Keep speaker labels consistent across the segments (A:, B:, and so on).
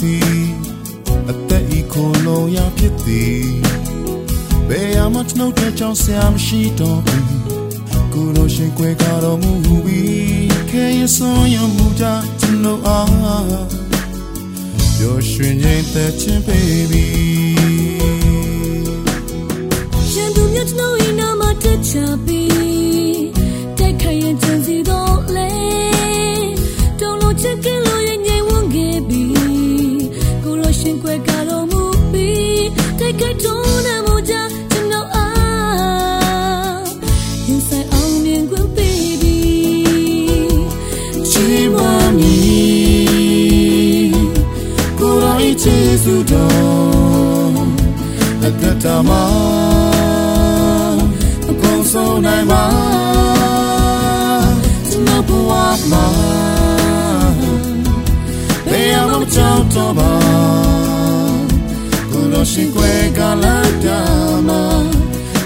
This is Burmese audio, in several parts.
A: သည်အသက်ဤခိုလုံးရဖြစ်သည်ဘယ်ရမှကျွန်ုပ်တဲ့ကြောင့်ဆရာမရှိတော့ဘူးကိုလိုရှင်ခွဲကားတော်မူပြီးခဲရဆုံးရမှုကြကျွန်ုပ်အားပျော်ရွှင်ခြင်းသက်ခြင်း baby
B: ရှင်သူမြတ်ကျွန်ုပ်၏နာမတက်ချပြီး ကို
A: ယ်တော်၏ကျေးဇူးတော်အသက်တာမှာအကုန်ဆုံးနိုင်ပါကျွန်တော်ဘဝမှာဘယ်အောင်မကြောက်တော့ပါကိုယ်တော်ရှင်ခွဲကလာတာမှာ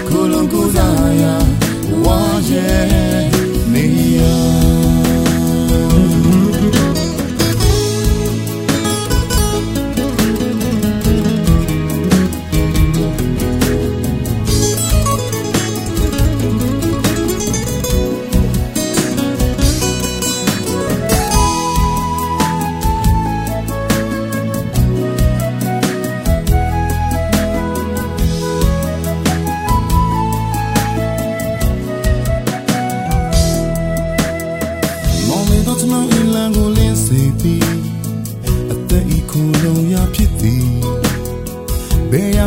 A: ကိုယ်လုံးကိုယ်စားရဝါရဲ့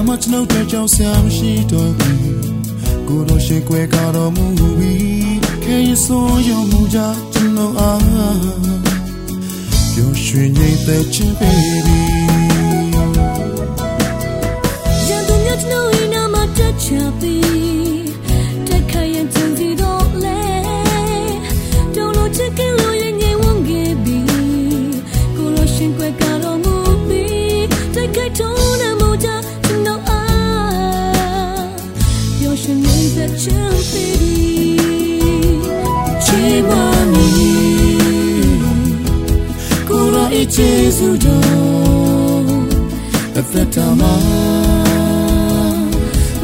A: မှကျွန်ုပ်တဲ့ကြောင့်ဆရာမရှိတော့ဘူးကိုတော်ရှိခွဲကားတော်မူပြီးခဲရဆိုးရမှုကြကျွန်တော်အားပျော်ရွှင်နေသက်ခြင်း baby
B: ရောအချေ
A: စုတော်အသက်တာမှာ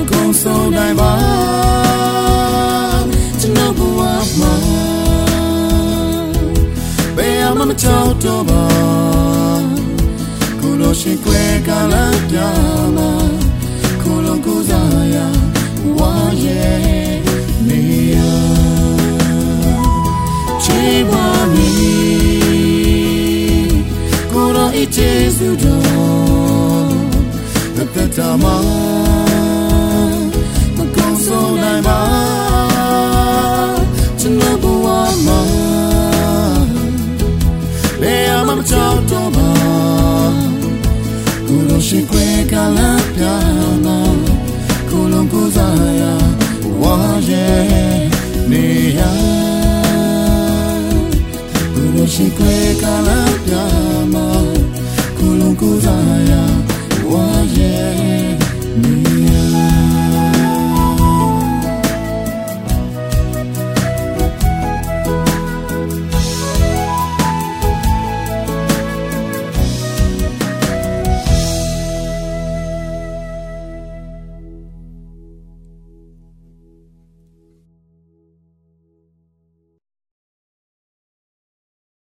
A: အကုန်ဆုံးနိုင်ပါကျွန်တော်ဘဝမှာဘယ်မှမကြောက်တော့ပါကိုလိုရှိခွဲကလာပြမှာ ကိုရောအချေစုတော်အသက်တာမှာမကောင်းဆုံးနိုင်ပါကျွန်တော်ဘဝမှာဘယ်မှမကြောက်တော့ပါကိုလိုရှိခွဲကလာပြမှာကိုလုံးကိုစားရဝါရဲ့နေရကိုလိုရှိခွဲကလာပြ မှာကိုလုံးကိုစားရ